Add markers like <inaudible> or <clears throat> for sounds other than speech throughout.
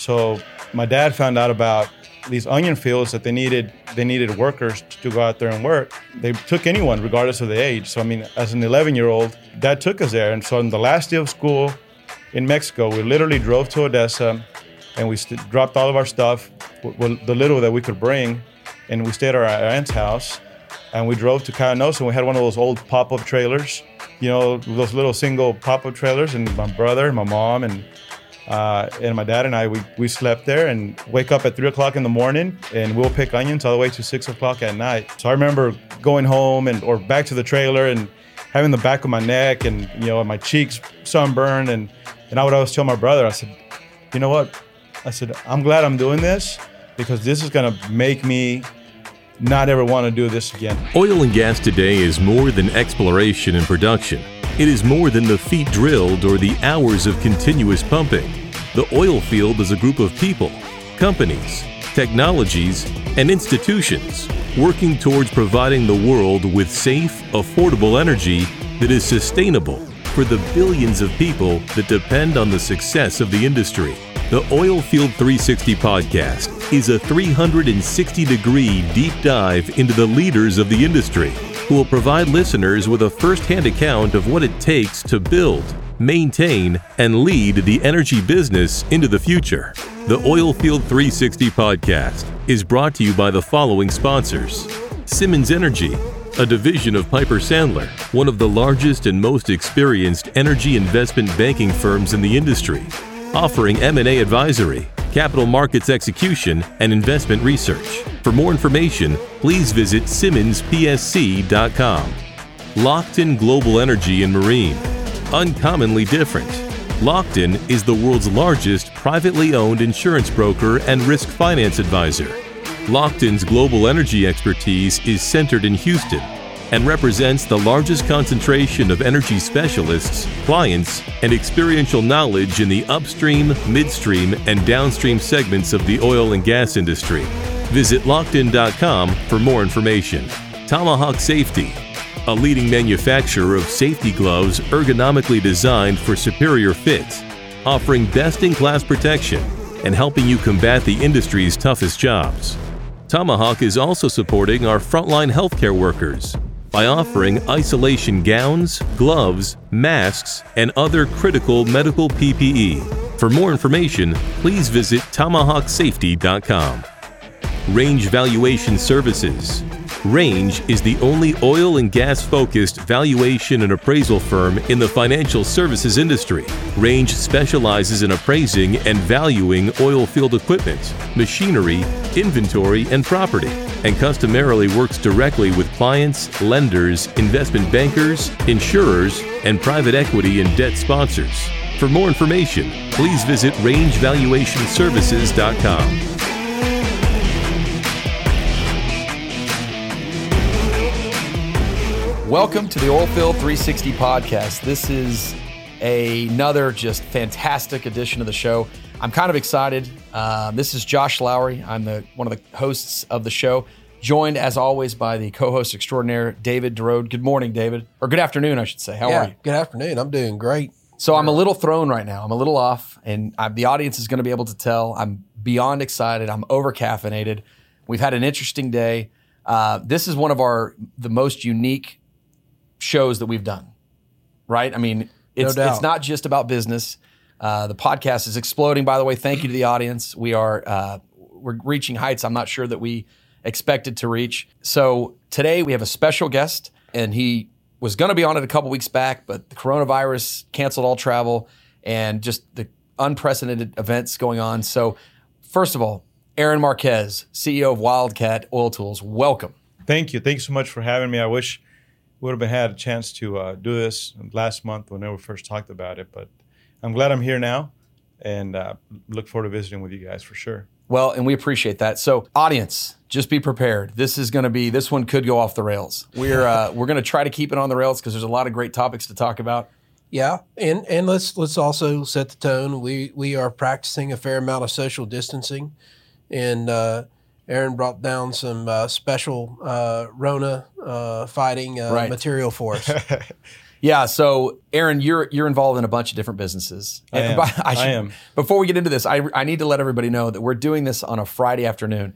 So my dad found out about these onion fields that they needed they needed workers to go out there and work. They took anyone regardless of the age. So I mean, as an 11 year old, dad took us there. And so on the last day of school in Mexico, we literally drove to Odessa and we st- dropped all of our stuff, w- w- the little that we could bring, and we stayed at our aunt's house. And we drove to Coyanosa and we had one of those old pop up trailers, you know, those little single pop up trailers. And my brother, and my mom, and uh, and my dad and I, we, we slept there and wake up at three o'clock in the morning and we'll pick onions all the way to six o'clock at night. So I remember going home and or back to the trailer and having the back of my neck and you know my cheeks sunburned and and I would always tell my brother, I said, you know what? I said, I'm glad I'm doing this because this is gonna make me not ever want to do this again. Oil and gas today is more than exploration and production. It is more than the feet drilled or the hours of continuous pumping. The oil field is a group of people, companies, technologies, and institutions working towards providing the world with safe, affordable energy that is sustainable for the billions of people that depend on the success of the industry. The Oil Field 360 podcast is a 360 degree deep dive into the leaders of the industry who will provide listeners with a first hand account of what it takes to build, maintain, and lead the energy business into the future. The Oilfield 360 podcast is brought to you by the following sponsors Simmons Energy, a division of Piper Sandler, one of the largest and most experienced energy investment banking firms in the industry offering M&A advisory, capital markets execution, and investment research. For more information, please visit simmonspsc.com. Lockton Global Energy and Marine. Uncommonly different. Lockton is the world's largest privately owned insurance broker and risk finance advisor. Lockton's global energy expertise is centered in Houston and represents the largest concentration of energy specialists, clients, and experiential knowledge in the upstream, midstream, and downstream segments of the oil and gas industry. Visit lockton.com for more information. Tomahawk Safety, a leading manufacturer of safety gloves ergonomically designed for superior fit, offering best in class protection and helping you combat the industry's toughest jobs. Tomahawk is also supporting our frontline healthcare workers by offering isolation gowns, gloves, masks, and other critical medical PPE. For more information, please visit tomahawksafety.com. Range Valuation Services. Range is the only oil and gas focused valuation and appraisal firm in the financial services industry. Range specializes in appraising and valuing oil field equipment, machinery, inventory, and property, and customarily works directly with clients, lenders, investment bankers, insurers, and private equity and debt sponsors. For more information, please visit rangevaluationservices.com. Welcome to the Oilfield 360 podcast. This is another just fantastic edition of the show. I'm kind of excited. Uh, this is Josh Lowry. I'm the one of the hosts of the show, joined as always by the co-host extraordinaire David Derode. Good morning, David, or good afternoon, I should say. How yeah, are you? Good afternoon. I'm doing great. So I'm a little thrown right now. I'm a little off, and I, the audience is going to be able to tell. I'm beyond excited. I'm over caffeinated. We've had an interesting day. Uh, this is one of our the most unique shows that we've done. Right? I mean, it's doubt. it's not just about business. Uh, the podcast is exploding. By the way, thank you to the audience. We are uh, we're reaching heights I'm not sure that we expected to reach. So today we have a special guest, and he was going to be on it a couple weeks back, but the coronavirus canceled all travel and just the unprecedented events going on. So, first of all, Aaron Marquez, CEO of Wildcat Oil Tools, welcome. Thank you. Thanks so much for having me. I wish we would have been, had a chance to uh, do this last month when we first talked about it, but I'm glad I'm here now and uh, look forward to visiting with you guys for sure. Well, and we appreciate that. So, audience, just be prepared. This is going to be this one could go off the rails. We're uh, we're going to try to keep it on the rails because there's a lot of great topics to talk about. Yeah, and and let's let's also set the tone. We we are practicing a fair amount of social distancing, and uh, Aaron brought down some uh, special uh, Rona uh, fighting uh, Right. material for us. <laughs> Yeah. So, Aaron, you're you're involved in a bunch of different businesses. I And am. <laughs> by- I should- am. Before we get into this, I I need to let everybody know that we're doing this on a Friday afternoon.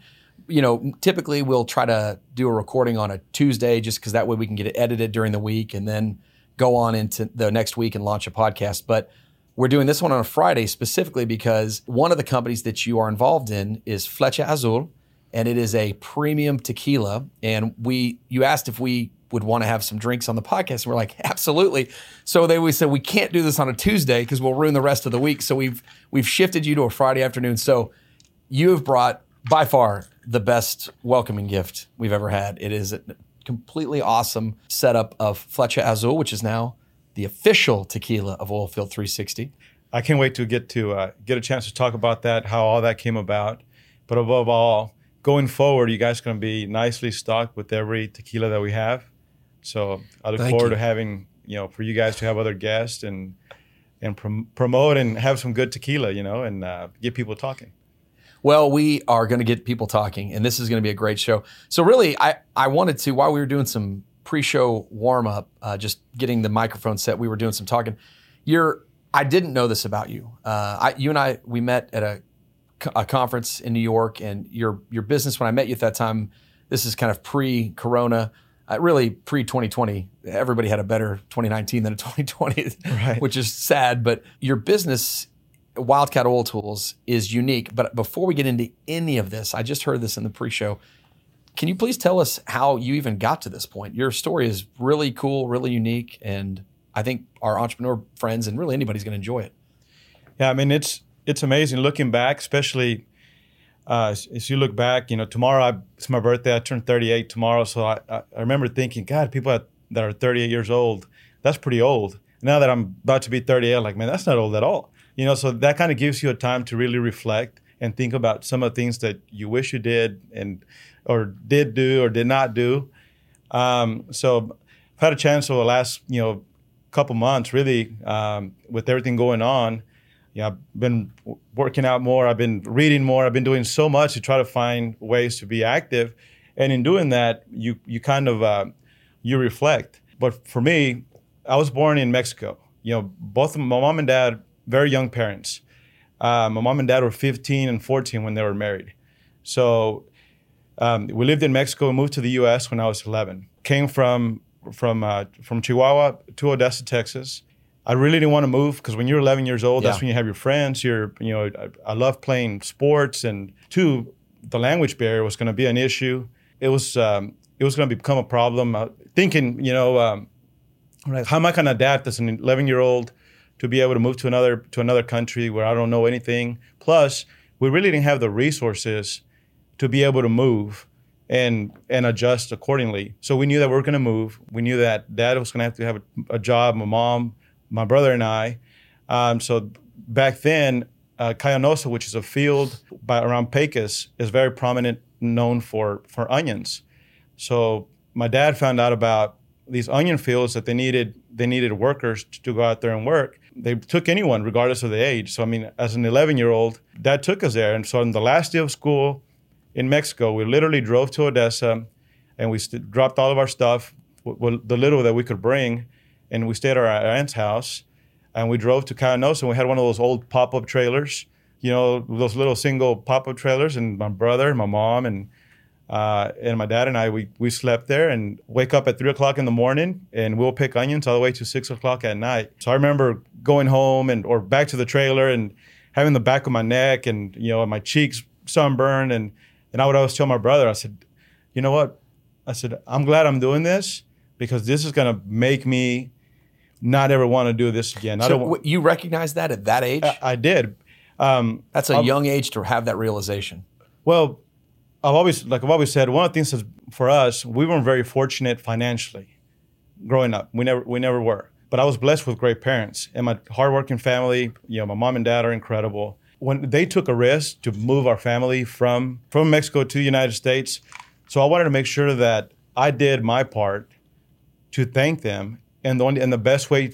You know, typically we'll try to do a recording on a Tuesday, just because that way we can get it edited during the week and then go on into the next week and launch a podcast. But we're doing this one on a Friday specifically because one of the companies that you are involved in is Flecha Azul, and it is a premium tequila. And we, you asked if we would want to have some drinks on the podcast, and we're like, absolutely. So they we said we can't do this on a Tuesday because we'll ruin the rest of the week. So we've we've shifted you to a Friday afternoon. So you have brought by far the best welcoming gift we've ever had. It is a completely awesome setup of Flecha Azul, which is now the official tequila of Oilfield 360. I can't wait to get to uh, get a chance to talk about that, how all that came about. But above all, going forward, you guys are going to be nicely stocked with every tequila that we have. So I look Thank forward you. to having you know for you guys to have other guests and and prom- promote and have some good tequila, you know, and uh, get people talking. Well, we are going to get people talking, and this is going to be a great show. So, really, I, I wanted to, while we were doing some pre show warm up, uh, just getting the microphone set, we were doing some talking. You're, I didn't know this about you. Uh, I, you and I, we met at a, a conference in New York, and your, your business, when I met you at that time, this is kind of pre corona. Uh, really pre 2020 everybody had a better 2019 than a <laughs> 2020 Right. which is sad but your business Wildcat Oil Tools is unique. But before we get into any of this, I just heard this in the pre-show. Can you please tell us how you even got to this point? Your story is really cool, really unique, and I think our entrepreneur friends and really anybody's going to enjoy it. Yeah, I mean it's it's amazing looking back, especially uh, as, you look back. You know, tomorrow I, it's my birthday. I turn 38 tomorrow, so I, I, remember thinking, God, people that, that are 38 years old, that's pretty old. Now that I'm about to be 38, I'm like, man, that's not old at all. You know, so that kind of gives you a time to really reflect and think about some of the things that you wish you did and or did do or did not do. Um, so I've had a chance over the last you know couple months, really, um, with everything going on. Know, I've been working out more. I've been reading more. I've been doing so much to try to find ways to be active, and in doing that, you you kind of uh, you reflect. But for me, I was born in Mexico. You know, both my mom and dad, very young parents. Uh, my mom and dad were 15 and 14 when they were married. So um, we lived in Mexico moved to the U.S. when I was 11. Came from from uh, from Chihuahua to Odessa, Texas. I really didn't want to move because when you're 11 years old, that's when you have your friends. You're you know I, I love playing sports, and two, the language barrier was going to be an issue. It was um, it was going to become a problem. Uh, thinking you know um, like, how am I going to adapt as an 11 year old to be able to move to another to another country where I don't know anything? Plus, we really didn't have the resources to be able to move and and adjust accordingly. So we knew that we were going to move. We knew that dad was going to have to have a, a job. My mom, my brother, and I. Um, so back then, uh, which is a field by around Pecos, is very prominent, known for for onions. So my dad found out about these onion fields that they needed they needed workers to go out there and work. They took anyone regardless of the age. So I mean, as an 11 year old, dad took us there. And so on the last day of school in Mexico, we literally drove to Odessa, and we st- dropped all of our stuff, w- w- the little that we could bring, and we stayed at our aunt's house. And we drove to Coyanosa, and we had one of those old pop up trailers, you know, those little single pop up trailers. And my brother, and my mom, and uh, and my dad and I, we, we slept there and wake up at three o'clock in the morning and we'll pick onions all the way to six o'clock at night. So I remember going home and or back to the trailer and having the back of my neck and you know my cheeks sunburned and and I would always tell my brother, I said, you know what? I said, I'm glad I'm doing this because this is gonna make me not ever want to do this again. I So don't. wa- you recognize that at that age? I, I did. Um, That's a I'll- young age to have that realization. Well, I've always, like I've always said, one of the things that's for us, we weren't very fortunate financially growing up. We never, we never were. But I was blessed with great parents and my hardworking family. You know, my mom and dad are incredible. When they took a risk to move our family from from Mexico to the United States, so I wanted to make sure that I did my part to thank them. And the only, and the best way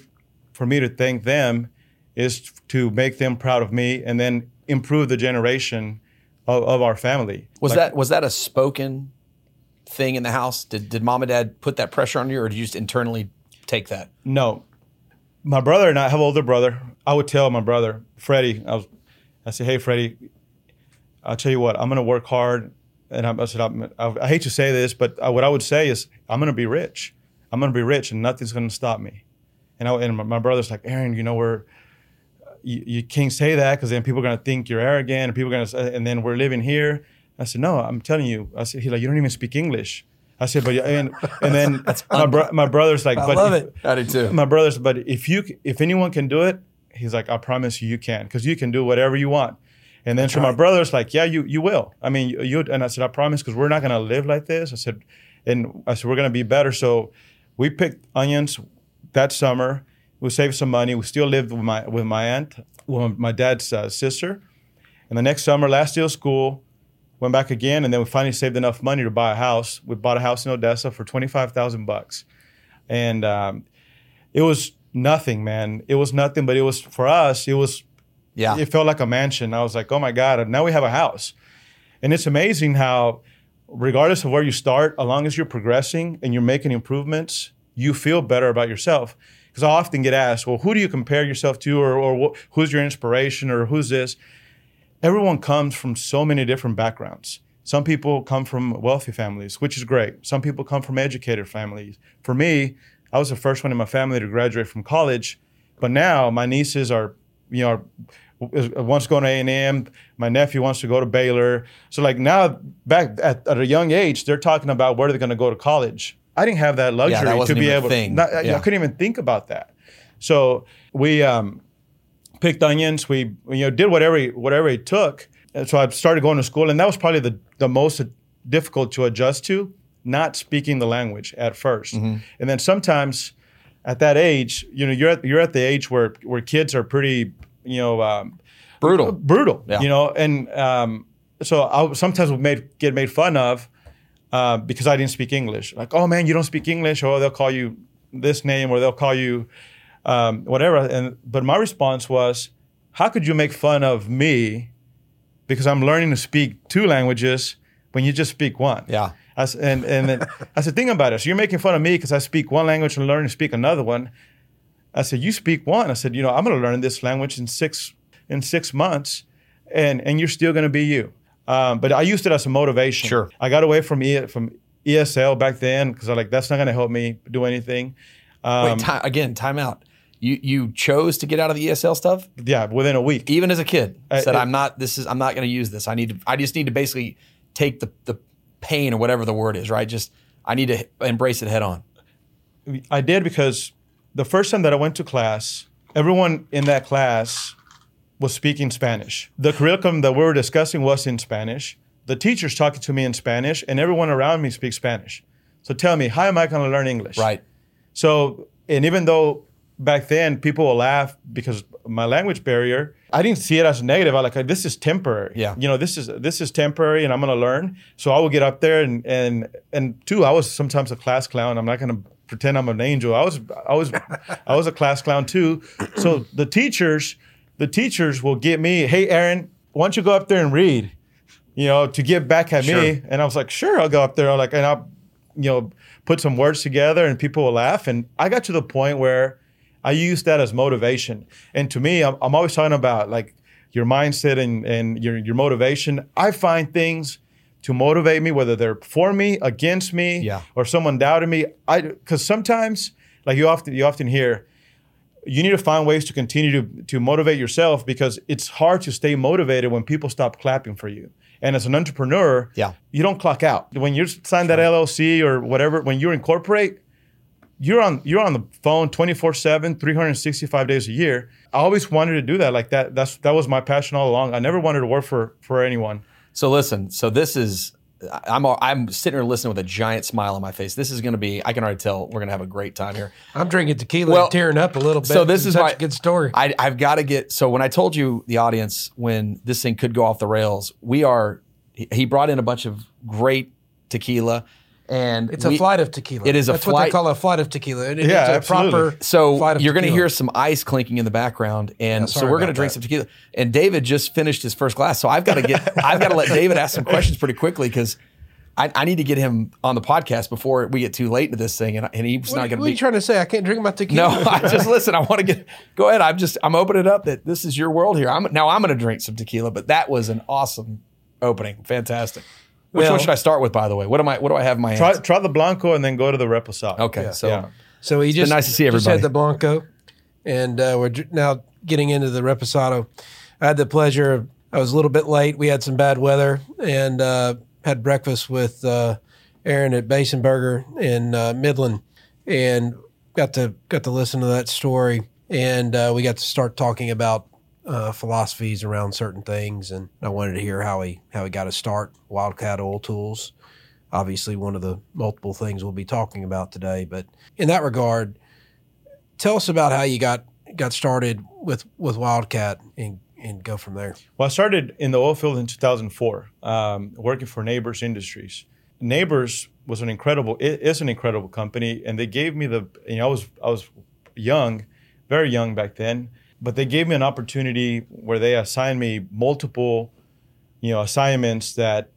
for me to thank them is to make them proud of me and then improve the generation of, of our family. Was Like, that was that a spoken thing in the house? Did did mom and dad put that pressure on you, or did you just internally take that? No, my brother and I have an older brother. I would tell my brother Freddie. I was, I said, "Hey, Freddie, I'll tell you what. I'm gonna work hard." And I, I said, I, I hate to say this, but I, what I would say is, I'm gonna be rich. I'm gonna be rich, and nothing's gonna stop me. And I, and my, brother's like, Aaron, you know, we're you, you can't say that because then people are gonna think you're arrogant, and people are gonna, say, and then we're living here. I said, no, I'm telling you. I said, he's like, you don't even speak English. I said, but and and then <laughs> my, bro- my brother's like, I but love if- it. I do too. my brother's, but if you if anyone can do it, he's like, I promise you, you can, because you can do whatever you want. And then so my brother's like, yeah, you you will. I mean, you, you and I said, I promise, because we're not gonna live like this. I said, and I said we're gonna be better. So we picked onions that summer. We saved some money. We still lived with my with my aunt, with my dad's uh, sister. And the next summer, last year of school, went back again, and then we finally saved enough money to buy a house. We bought a house in Odessa for twenty five thousand bucks, and um, it was nothing, man. It was nothing, but it was for us. It was Yeah. it felt like a mansion. I was like, oh my god, now we have a house, and it's amazing how, regardless of where you start, as long as you're progressing and you're making improvements, you feel better about yourself. Because I often get asked, well, who do you compare yourself to, or, or wh- who's your inspiration, or who's this? everyone comes from so many different backgrounds. Some people come from wealthy families, which is great. Some people come from educated families. For me, I was the first one in my family to graduate from college, but now my nieces are, you know, one's going to go to A and M. My nephew wants to go to Baylor. So like now, back at, at a young age, they're talking about where they're going to go to college. I didn't have that luxury to wasn't be even a able. thing. Not, I- Yeah. I couldn't even think about that. So we um, picked onions. We you know did whatever whatever it took. And so I started going to school, and that was probably the the most difficult to adjust to, not speaking the language at 1st Mm-hmm. and then sometimes at that age, you know, you're at you're at the age where where kids are pretty, you know, um, Brutal. brutal, Yeah. you know, and um, so I sometimes would made get made fun of uh, because I didn't speak English. Like, oh man, you don't speak English, or they'll call you this name, or they'll call you um, whatever. And but my response was, how could you make fun of me because I'm learning to speak two languages when you just speak one? Yeah. I and and then I said, think about it. So you're making fun of me because I speak one language and learning to speak another one. I said, you speak one. I said, you know, I'm going to learn this language in six in six months, and and you're still going to be you. Um, but I used it as a motivation. Sure. I got away from e, from ESL back then because I'm like that's not going to help me do anything. Um, Wait, time, again, time out. You you chose to get out of the ESL stuff yeah, within a week. even as a kid. I, said it- I'm not this is I'm not going to use this. I need to I just need to basically take the the pain or whatever the word is, right? Just I need to embrace it head on. I did because the first time that I went to class, everyone in that class was speaking Spanish. The curriculum that we were discussing was in Spanish. The teacher's talking to me in Spanish, and everyone around me speaks Spanish. So tell me, how am I going to learn English? Right. So, and even though back then people will laugh because my language barrier, I didn't see it as negative. I like this is temporary. Yeah. You know, this is this is temporary, and I'm going to learn. So I will get up there and and and two, I was sometimes a class clown. I'm not going to pretend I'm an angel. I was I was I was a class clown too. So the teachers, the teachers will get me. Hey, Aaron, why don't you go up there and read? You know, to get back at Sure. me. And I was like, sure, I'll go up there. I'm Like, and I'll you know, put some words together and people will laugh. And I got to the point where I use that as motivation. And to me, I'm, I'm always talking about like your mindset and, and your, your motivation. I find things to motivate me, whether they're for me, against me, Yeah. or someone doubted me. I because sometimes, like you often you often hear, you need to find ways to continue to, to motivate yourself because it's hard to stay motivated when people stop clapping for you. And as an entrepreneur, Yeah. you don't clock out. When you sign that LLC or whatever, when you incorporate, you're on you're on the phone 24/7, 365 days a year. I always wanted to do that like that. That's that was my passion all along. I never wanted to work for for anyone. So listen, so this is I'm I'm sitting here listening with a giant smile on my face. This is going to be I can already tell we're going to have a great time here. I'm drinking tequila Well, and tearing up a little bit. so this is why- a good story. I, I've got to get. So when I told you the audience when this thing could go off the rails, we are. He brought in a bunch of great tequila, and it's we- a flight of tequila. it is a That's what flight- they call a flight of tequila. It, it Yeah, is a absolutely. proper So flight of you're going to hear some ice clinking in the background, and so we're going to drink that. some tequila. And David just finished his first glass, so I've got to get. <laughs> I've got to let David ask some questions pretty quickly because I, I need to get him on the podcast before we get too late into this thing, and, and he's What, not what going are to you be. trying to say? I can't drink my tequila. No. I just listen. I want to get. Go ahead. I'm just. I'm opening it up that this is your world here. I'm now. I'm going to drink some tequila, but that was an awesome opening. Fantastic. Which Well- one should I start with? By the way, what am I? What do I have in my Try, hands? try the Blanco and then go to the Reposado. Okay, so Yeah. So he just nice to see Just everybody. had the Blanco, and uh, we're now getting into the Reposado. I had the pleasure. Of, I was a little bit late. We had some bad weather, and uh, had breakfast with uh, Aaron at Basin Burger in uh, Midland, and got to got to listen to that story, and uh, we got to start talking about uh, philosophies around certain things, and I wanted to hear how he how he got to start Wildcat Oil Tools obviously one of the multiple things we'll be talking about today. But in that regard, tell us about how you got got started with with Wildcat and and go from there. Well, I started in the oil field in 2004, um, working for Nabors Industries. Neighbors was an incredible, it is an incredible company, and they gave me the, you know, I was I was young, very young back then, but they gave me an opportunity where they assigned me multiple, you know, assignments that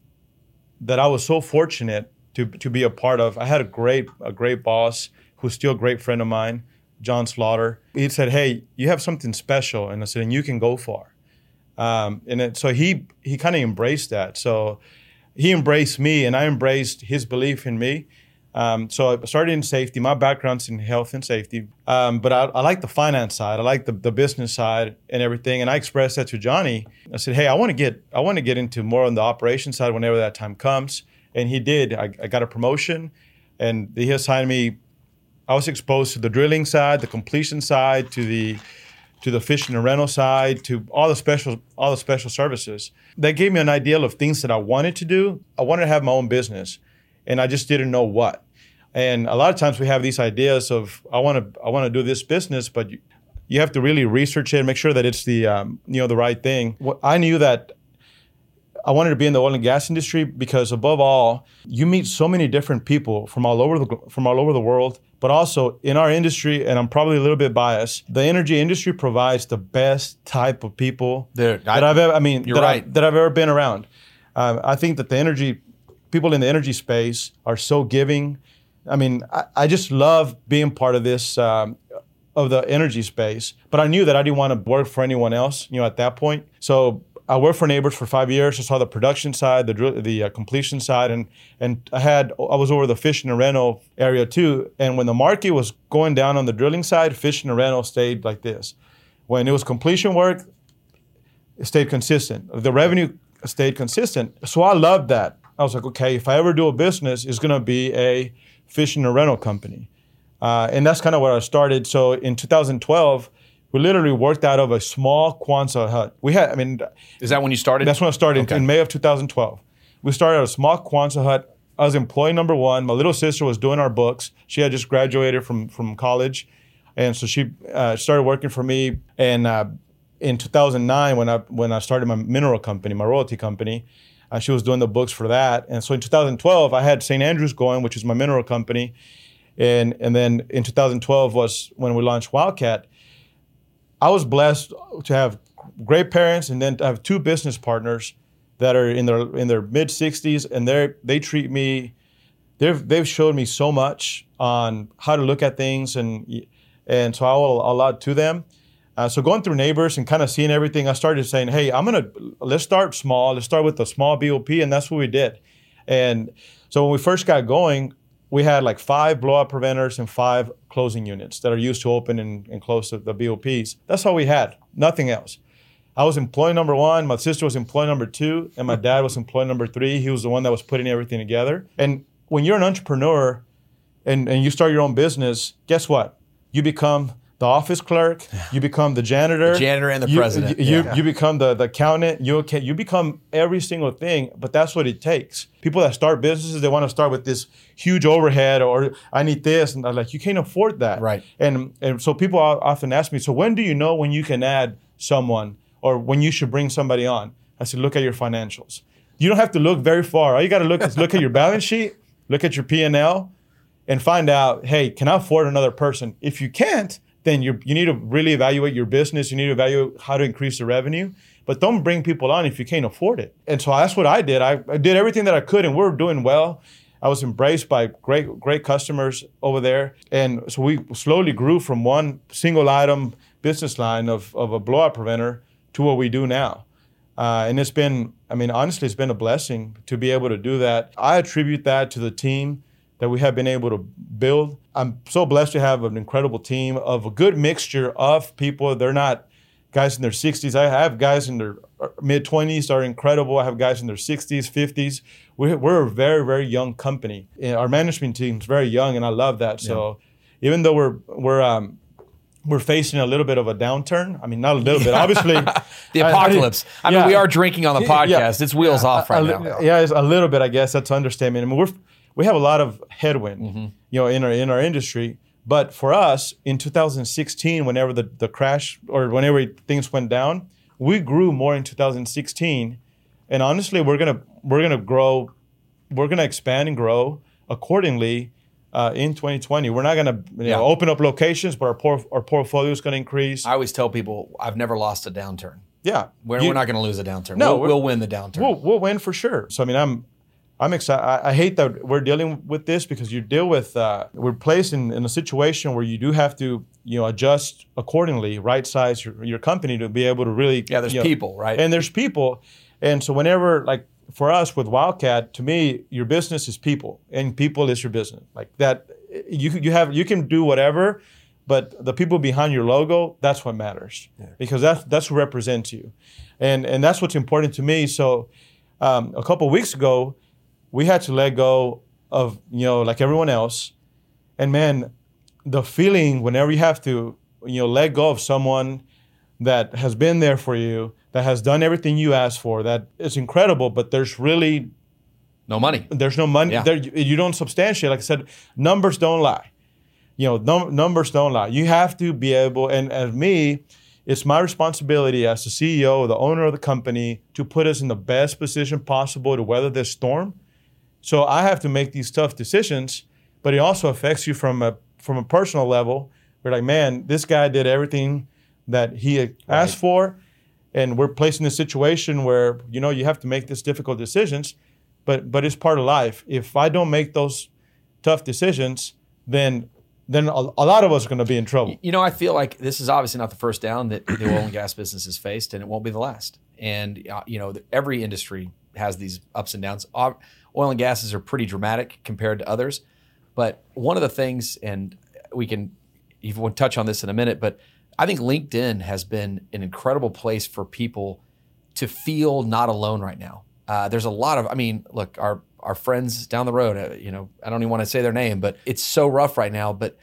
that I was so fortunate to to be a part of. I had a great a great boss who's still a great friend of mine, John Slaughter. He said, "Hey, you have something special," and I said, "And you can go far." Um, and it, so he he kind of embraced that. So he embraced me, and I embraced his belief in me. Um, so I started in safety. My background's in health and safety, um, but I, I like the finance side. I like the, the business side and everything. And I expressed that to Johnny. I said, "Hey, I want to get I want to get into more on the operation side whenever that time comes." And he did. I, I got a promotion, and he assigned me. I was exposed to the drilling side, the completion side, to the to the fishing and rental side, to all the special all the special services. That gave me an idea of things that I wanted to do. I wanted to have my own business, and I just didn't know what. And a lot of times we have these ideas of I want to I want to do this business, but you, you have to really research it, and make sure that it's the um, you know the right thing. What- I knew that I wanted to be in the oil and gas industry because above all, you meet so many different people from all over the from all over the world, but also in our industry, and I'm probably a little bit biased. The energy industry provides the best type of people There- I- that I've ever. I mean, You're that, right. I, that I've ever been around. Um, I think that the energy people in the energy space are so giving. I mean, I, I just love being part of this um, of the energy space. But I knew that I didn't want to work for anyone else. You know, at that point, so I worked for Nabors for five years. I saw the production side, the the uh, completion side, and and I had I was over the fishing and rental area too. And when the market was going down on the drilling side, fishing and rental stayed like this. When it was completion work, it stayed consistent. The revenue stayed consistent. So I loved that. I was like, okay, if I ever do a business, it's gonna be a fishing and rental company. Uh, and that's kind of where I started. So in 2012, we literally worked out of a small Quonset hut. We had, I mean, is that when you started? that's when I started Okay. in May of 2012. We started a small Quonset hut. I was employee number one. My little sister was doing our books. She had just graduated from from college, and so she uh, started working for me. And uh, in 2009, when I when I started my mineral company, my royalty company, uh, she was doing the books for that. And so in 2012, I had St. Andrews going, which is my mineral company, and and then in 2012 was when we launched Wildcat. I was blessed to have great parents and then to have two business partners that are in their in their mid 60s and they they treat me they've they've showed me so much on how to look at things and and so I owe a lot to them. Uh, so going through Nabors and kind of seeing everything, I started saying, "Hey, I'm gonna let's start small. Let's start with a small BOP," and that's what we did. And so when we first got going, we had like five blowout preventers and five closing units that are used to open and, and close the, the BOPs. That's all we had, nothing else. I was employee number one, my sister was employee number two, and my dad was employee number three. He was the one that was putting everything together. And when you're an entrepreneur and, and you start your own business, guess what? You become the office clerk, you become the janitor, The janitor and the you, president, You, yeah. you become the, the accountant, you okay, you become every single thing, but that's what it takes. People that start businesses, they want to start with this huge overhead or I need this, and I'm like, you can't afford that. Right. And and so people often ask me, so when do you know when you can add someone or when you should bring somebody on? I said, look at your financials. You don't have to look very far. All you got to look is look at your <laughs> balance sheet, look at your P and L, and find out, hey, can I afford another person? If you can't, then you you need to really evaluate your business. You need to evaluate how to increase the revenue. But don't bring people on if you can't afford it. And so that's what I did. I, I did everything that I could, and we we're doing well. I was embraced by great great customers over there, and so we slowly grew from one single item business line of, of a blowout preventer to what we do now. Uh, and it's been, I mean, honestly, it's been a blessing to be able to do that. I attribute that to the team that we have been able to build. I'm so blessed to have an incredible team of a good mixture of people. They're not guys in their 60s. I have guys in their mid 20s are incredible. I have guys in their 60s, 50s. We're, we're a very, very young company. Our management team is very young, and I love that. So yeah. even though we're we're um, we're facing a little bit of a downturn. I mean, not a little bit. Obviously, <laughs> the apocalypse. I, I, I mean, yeah. we are drinking on the podcast. Yeah. It's wheels off right a, now. Yeah, it's a little bit. I guess that's understatement. I mean, we're we have a lot of headwind, mm-hmm. you know, in our in our industry. But for us, in 2016, whenever the, the crash or whenever things went down, we grew more in 2016. And honestly, we're gonna we're gonna grow, we're gonna expand and grow accordingly uh, in 2020. We're not going to you yeah. know, open up locations, but our, por- our portfolio is going to increase. I always tell people I've never lost a downturn. Yeah, we're, you, we're not going to lose a downturn. No, we'll, we'll, win the downturn. We'll, we'll win for sure. So I mean, I'm I'm excited. I, I, hate that we're dealing with this because you deal with uh, we're placed in, in a situation where you do have to you know adjust accordingly, right size your, your company to be able to really yeah. There's you know, people, right? And there's people, and so whenever like for us with Wildcat, to me, your business is people, and people is your business. Like that, you you have you can do whatever, but the people behind your logo, that's what matters yeah. because that's that's what represents you, and and that's what's important to me. So, um, a couple weeks ago, we had to let go of you know like everyone else, and man, the feeling whenever you have to you know let go of someone that has been there for you, that has done everything you asked for, that is incredible, but there's really no money. There's no money. Yeah. There, you don't substantiate. Like I said, numbers don't lie. You know, num- numbers don't lie. You have to be able, and as me, it's my responsibility as the CEO, the owner of the company, to put us in the best position possible to weather this storm. So I have to make these tough decisions, but it also affects you from a from a personal level. We're like, man, this guy did everything that he asked right. for, and we're placed in a situation where you know you have to make these difficult decisions but but it's part of life. If I don't make those tough decisions, then then a, a lot of us are going to be in trouble. You know, I feel like this is obviously not the first down that the oil and gas business has faced, and it won't be the last. And uh, you know, every industry has these ups and downs. Oil and gases are pretty dramatic compared to others, but one of the things, and we can even touch on this in a minute, but I think LinkedIn has been an incredible place for people to feel not alone right now. Uh, there's a lot of, I mean, look, our our friends down the road, uh, you know, I don't even want to say their name, but it's so rough right now. But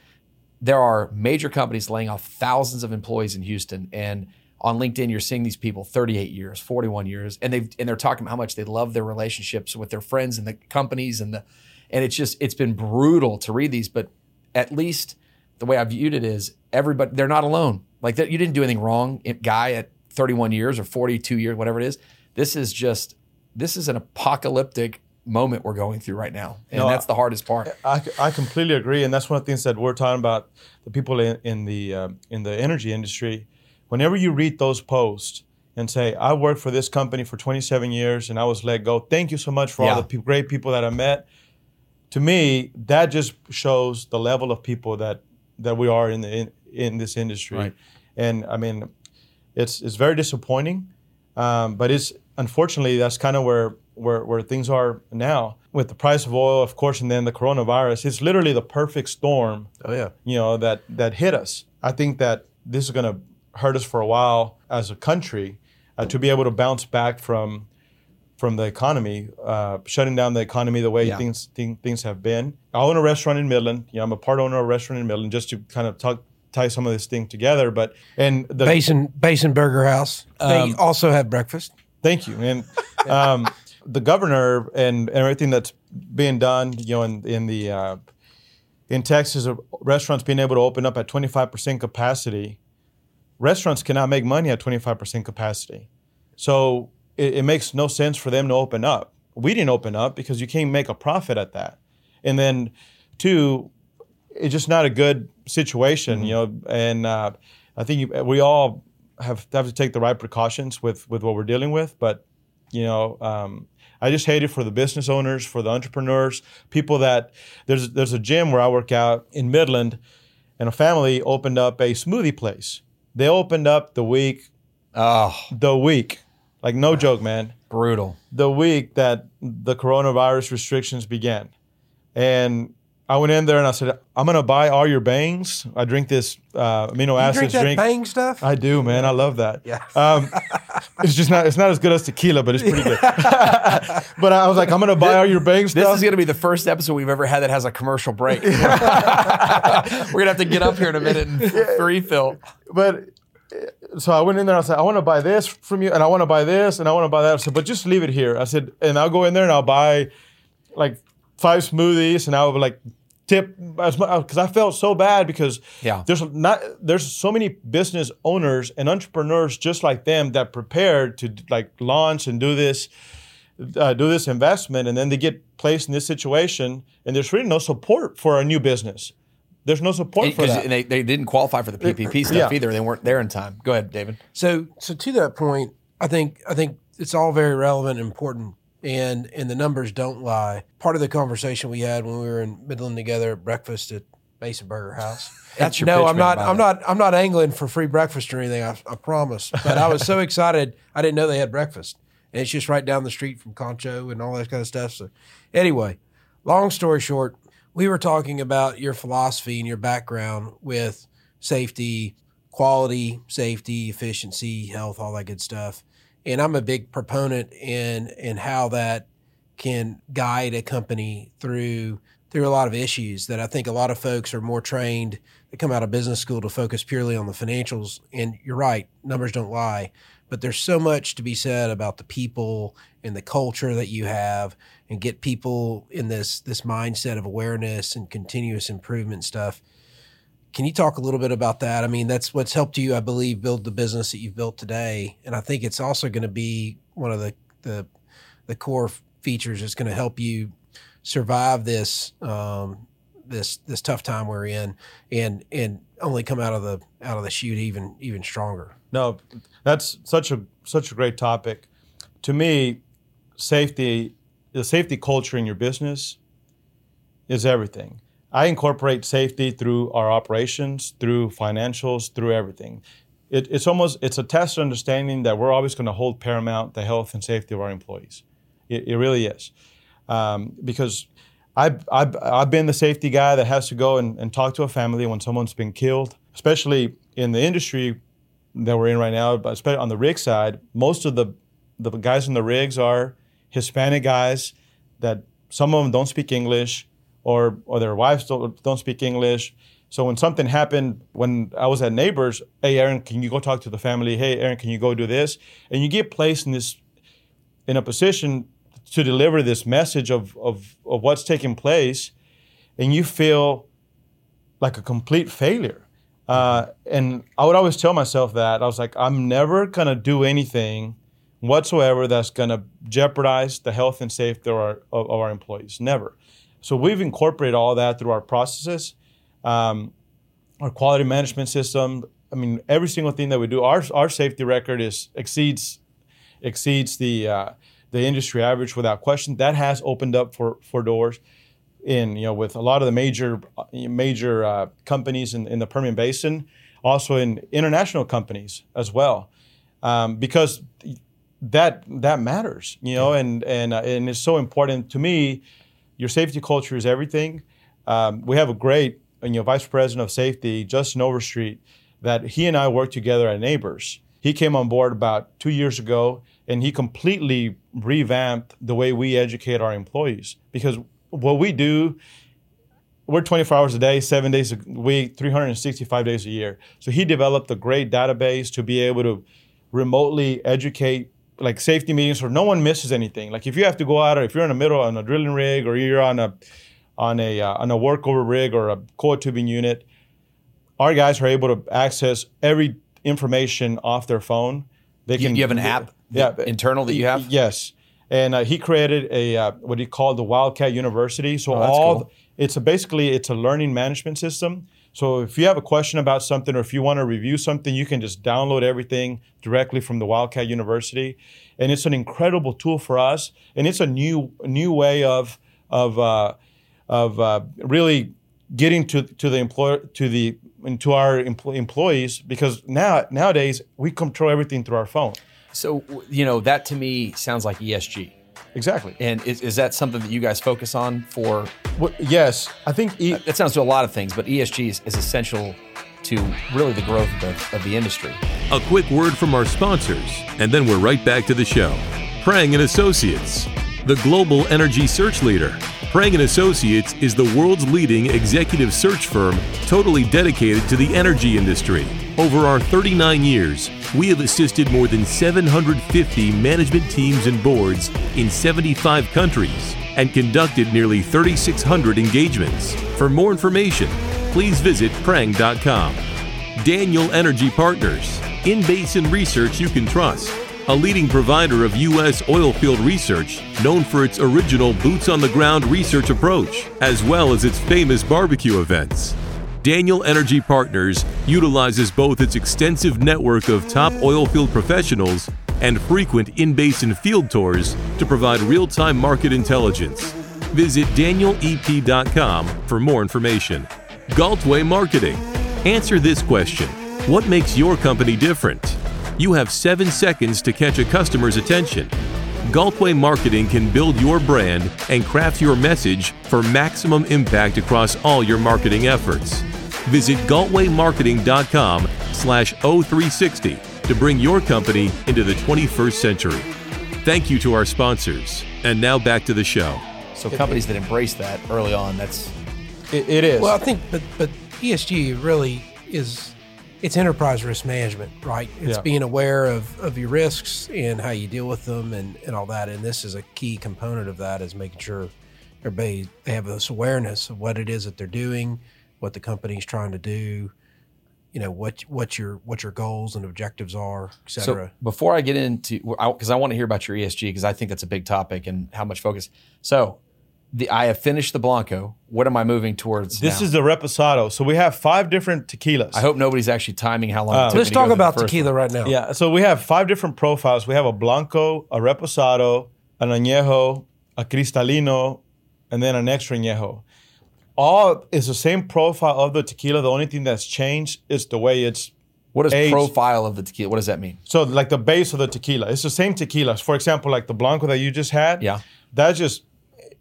there are major companies laying off thousands of employees in Houston, and on LinkedIn, you're seeing these people 38 years, 41 years, and they've and they're talking about how much they love their relationships with their friends and the companies and the, and it's just it's been brutal to read these, but at least the way I viewed it is everybody they're not alone. Like that, you didn't do anything wrong, guy at 31 years or 42 years, whatever it is. This is just this is an apocalyptic moment we're going through right now, and no, that's the hardest part. I, I completely agree, and that's one of the things that we're talking about. The people in, in the uh, in the energy industry, whenever you read those posts and say, "I worked for this company for 27 years and I was let go. Thank you so much for yeah. all the pe- great people that I met." To me, that just shows the level of people that that we are in the in, in this industry, right. and I mean, it's it's very disappointing, um, but it's unfortunately, that's kind of where, where, where things are now with the price of oil, of course, and then the coronavirus. It's literally the perfect storm. Oh yeah. You know that that hit us. I think that this is going to hurt us for a while as a country uh, to be able to bounce back from from the economy, uh, shutting down the economy the way yeah. things th- things have been. I own a restaurant in Midland. You know, I'm a part owner of a restaurant in Midland, just to kind of talk tie some of this thing together. But and the Basin Basin Burger House. Um, they also have breakfast. Thank you. And <laughs> um, the governor and, everything that's being done, you know, in, in the uh, in Texas, uh, restaurants being able to open up at 25% capacity. Restaurants cannot make money at 25% capacity. So it, it makes no sense for them to open up. We didn't open up because you can't make a profit at that. And then, two, it's just not a good situation, you know. And uh, I think you, we all have have to take the right precautions with with what we're dealing with. But you know, um, I just hate it for the business owners, for the entrepreneurs, people that there's there's a gym where I work out in Midland, and a family opened up a smoothie place. They opened up the week Oh, the week, like no joke, man brutal. the week that the coronavirus restrictions began. And I went in there and I said, I'm going to buy all your bangs. I drink this uh, amino You drink that drink. bang stuff? I do, man. I love that. Yeah. Um, it's just not. It's not as good as tequila, but it's pretty good. <laughs> <laughs> but I was like, I'm gonna buy all your bang This stuff. is going to be the first episode we've ever had that has a commercial break. <laughs> We're going to have to get up here in a minute and f- refill. but uh, so I went in there. and I said, I want to buy this from you, and I want to buy this, and I want to buy that. I said, but just leave it here. I said, and I'll go in there and I'll buy like five smoothies, and I would like tip as much uh, because I felt so bad because Yeah. there's not there's so many business owners and entrepreneurs just like them that prepared to like launch and do this. Uh, do this investment and then they get placed in this situation and there's really no support for a new business there's no support for Because that they, they didn't qualify for the uh, uh, PPP stuff Yeah. either. They weren't there in time. Go ahead, David. So, so to that point, I think I think it's all very relevant and important, and and the numbers don't lie. Part of the conversation we had when we were in Midland together at breakfast at Basin Burger House. <laughs> That's your no, I'm not. I'm not. I'm not angling for free breakfast or anything. I, I promise. But I was so <laughs> excited. I didn't know they had breakfast, and it's just right down the street from Concho and all that kind of stuff. So, anyway, long story short, we were talking about your philosophy and your background with safety, quality, safety, efficiency, health, all that good stuff. And I'm a big proponent in in how that can guide a company through through a lot of issues that I think a lot of folks are more trained that come out of business school to focus purely on the financials. And you're right, numbers don't lie. But there's so much to be said about the people and the culture that you have and get people in this this mindset of awareness and continuous improvement stuff. Can you talk a little bit about that? I mean, that's what's helped you, I believe, build the business that you've built today. And I think it's also going to be one of the the, the core features that's going to help you survive this um, this this tough time we're in, and and only come out of the out of the chute even even stronger. No, that's such a such a great topic. To me, safety, the safety culture in your business is everything. I incorporate safety through our operations, through financials, through everything. It, it's almost it's a test of understanding that we're always going to hold paramount the health and safety of our employees. It, it really is, um, because I've, I've, I've been the safety guy that has to go and, and talk to a family when someone's been killed, especially in the industry that we're in right now, but especially on the rig side, most of the the guys in the rigs are Hispanic guys that some of them don't speak English or or their wives don't, don't speak English. So when something happened when I was at Nabors, hey Aaron, can you go talk to the family? Hey Aaron, can you go do this? And you get placed in this in a position to deliver this message of of, of what's taking place, and you feel like a complete failure. Uh, and I would always tell myself that I was like, I'm never gonna do anything whatsoever that's gonna jeopardize the health and safety of our, of, of our employees. Never. So we've incorporated all that through our processes, um, our quality management system. I mean, every single thing that we do, our our safety record is exceeds exceeds the uh, the industry average without question. That has opened up for for doors in you know with a lot of the major major uh, companies in, in the Permian Basin, also in international companies as well, um, because that that matters, you know, and and uh, and it's so important to me. Your safety culture is everything. Um, we have a great you know vice president of safety, Justin Overstreet, that he and I work together at Nabors. He came on board about two years ago, and he completely revamped the way we educate our employees because what we do we're 24 hours a day, seven days a week, 365 days a year. So he developed a great database to be able to remotely educate like safety meetings where no one misses anything. Like if you have to go out or if you're in the middle on a drilling rig or you're on a on a uh, on a workover rig or a coil tubing unit, our guys are able to access every information off their phone. They You, you have an app yeah, internal that you have? Yes. and uh, he created a uh, what he called the Wildcat University. So Oh, all cool. it's a basically it's a learning management system. So if you have a question about something or if you want to review something, you can just download everything directly from the Wildcat University, and it's an incredible tool for us. And it's a new new way of of uh, of uh, really getting to to the employer to the to our empl- employees because now nowadays we control everything through our phone. So you know that to me sounds like ESG. Exactly. And is, is that something that you guys focus on for? Well, yes, I think e- That sounds to a lot of things, but ESG is, is essential to really the growth of the, of the industry. A quick word from our sponsors, and then we're right back to the show. Prang and Associates, the global energy search leader. Prang Associates is the world's leading executive search firm totally dedicated to the energy industry. Over our 39 years, we have assisted more than 750 management teams and boards in 75 countries and conducted nearly 3,600 engagements. For more information, please visit prang.com. Daniel Energy Partners, in basin research you can trust. A leading provider of U.S. oil field research, known for its original boots on the ground research approach, as well as its famous barbecue events. Daniel Energy Partners utilizes both its extensive network of top oil field professionals and frequent in basin field tours to provide real time market intelligence. Visit danielep.com for more information. Galtway Marketing. Answer this question What makes your company different? You have seven seconds to catch a customer's attention. Galtway Marketing can build your brand and craft your message for maximum impact across all your marketing efforts. Visit galtwaymarketing.com slash O360 to bring your company into the 21st century. Thank you to our sponsors. And now back to the show. So companies that embrace that early on, that's it, it is. Well, I think, but but ESG really is it's enterprise risk management, right? It's Yeah. being aware of, of your risks and how you deal with them and, and all that. And this is a key component of that is making sure everybody they have this awareness of what it is that they're doing, what the company's trying to do, you know, what what your what your goals and objectives are, et So before I get into, because I, want to hear about your ESG, because I think that's a big topic and how much focus. So, the I have finished the Blanco. What am I moving towards? this now? is the reposado. So we have five different tequilas. I hope nobody's actually timing how long. it uh, took Let's me to go talk the about tequila one. right now. Yeah, so we have five different profiles. We have a blanco, a reposado, an añejo, a cristalino, and then an extra añejo. All is the same profile of the tequila. The only thing that's changed is the way it's What is Age. profile of the tequila? What does that mean? so like the base of the tequila. It's the same tequila. For example, like the blanco that you just had. Yeah. That's just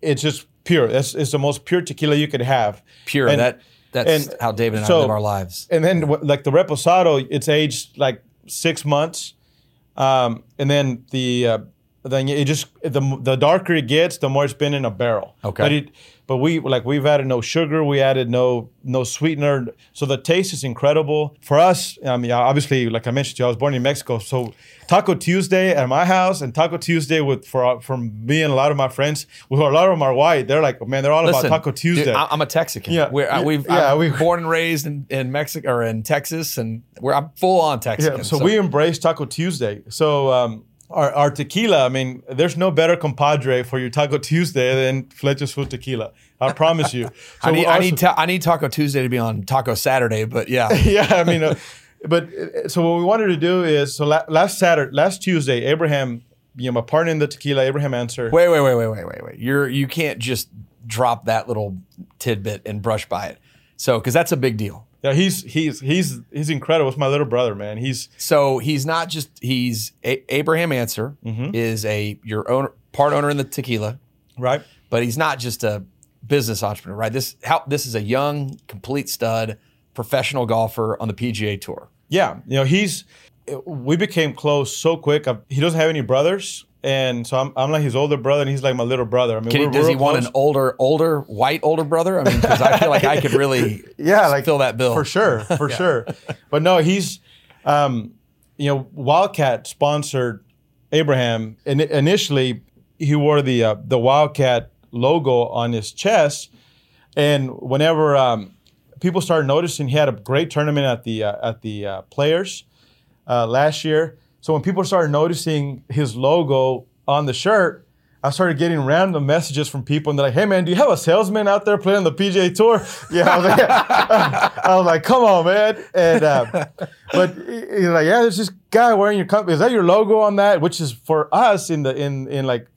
it's just pure. That's it's the most pure tequila you could have. Pure. And- that that's and how David and I live our lives. And then like the reposado, it's aged like six months, um, and then the uh, then it just the the darker it gets, the more it's been in a barrel. Okay. But it but we like we've added no sugar, we added no no sweetener, so the taste is incredible for us. I mean, obviously, like I mentioned to you, I was born in Mexico, so Taco Tuesday at my house and Taco Tuesday with for from me and a lot of my friends, who a lot of them are white. They're like, man, they're all Listen, about Taco Tuesday. I- I'm a Texican. Yeah, We're, I- we've yeah, we- born and raised in, in Mexico or in Texas, and we're I'm full on Texican. Yeah, so, we embrace Taco Tuesday. So um, our, our tequila, I mean, there's no better compadre for your Taco Tuesday than Flecha Azul Tequila. I promise you. <laughs> So I need we I need ta- I need Taco Tuesday to be on Taco Saturday, but yeah, <laughs> yeah, I mean, uh, but uh, so what we wanted to do is so la- last Saturday, last Tuesday, Abraham, you know, my partner in the tequila, Abraham Ancer. wait, wait, wait, wait, wait, wait, wait. You're you can't just drop that little tidbit and brush by it. So because that's a big deal. Yeah, he's he's he's he's incredible. It's my little brother, man. He's So he's not just he's a- Abraham Ancer Mm-hmm. is a your owner part owner in the tequila, right. but he's not just a business entrepreneur, right? This how this is a young, complete stud, professional golfer on the PGA Tour. Yeah, you know, he's we became close so quick. He doesn't have any brothers, and so I'm, I'm like his older brother, and he's like my little brother. I mean, Can he, does he want close. an older, older, white older brother? I mean, because I feel like I could really <laughs> yeah, like fill that bill for sure, for <laughs> sure. But no, he's, um, you know, Wildcat sponsored Abraham, and initially he wore the uh, the Wildcat logo on his chest, and whenever um, people started noticing, he had a great tournament at the uh, at the uh, Players uh, last year. So when people started noticing his logo on the shirt, I started getting random messages from people, and they're like, "Hey, man, do you have a salesman out there playing the PGA Tour?" <laughs> Yeah, I was like, I was like "Come on, man!" And uh, <laughs> but he's like, "Yeah, there's this guy wearing your company. Is that your logo on that?" Which is for us in the in in like,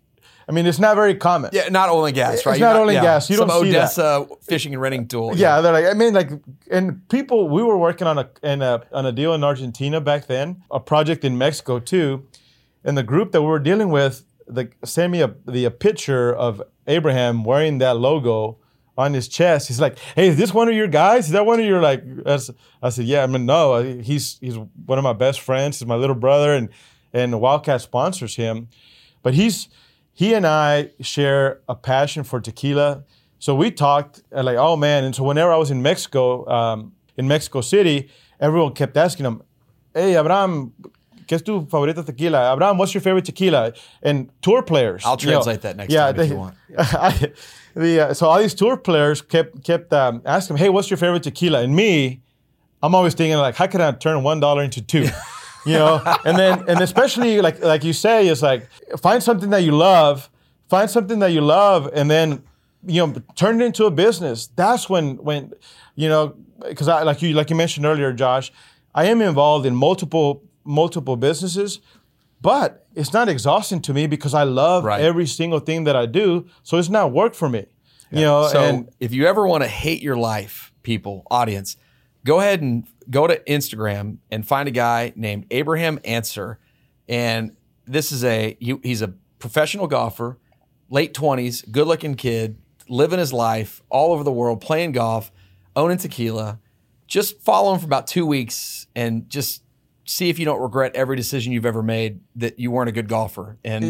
I mean, it's not very common. Yeah, not oil and gas, It's right? not You're oil and gas. You Some don't see that. Odessa fishing and renting tool. Yeah, they're like, I mean, like, and people, we were working on a, in a uh, on a deal in Argentina back then, a project in Mexico too, and the group that we were dealing with, the sent me a the a picture of Abraham wearing that logo on his chest. He's like, "Hey, is this one of your guys? Is that one of your like?" I said, "Yeah." I mean, no, he's he's one of my best friends. He's my little brother, and and Wildcat sponsors him, but he's he and I share a passion for tequila. So we talked uh, like, oh man. And so whenever I was in Mexico, um, in Mexico City, everyone kept asking him, hey, Abraham, ¿qué es tu favorita tequila? Abraham, what's your favorite tequila? And tour players. I'll you know, translate that next time if you want. <laughs> I- the, uh, so all these tour players kept kept um, asking him, hey, what's your favorite tequila? And me, I'm always thinking like, how can I turn one dollar into two? <laughs> You know, and then and especially like like you say, is like find something that you love, find something that you love, and then you know turn it into a business. That's when when you know because I like you like you mentioned earlier, Josh, I am involved in multiple multiple businesses, but it's not exhausting to me because I love Right. every single thing that I do. So it's not work for me. You know, So and if you ever want to hate your life, people, audience, go ahead and go to Instagram and find a guy named Abraham Ancer. And this is a he- he's a professional golfer, late 20s, good-looking kid, living his life all over the world, playing golf, owning tequila. Just follow him for about 2 weeks and just see if you don't regret every decision you've ever made that you weren't a good golfer. And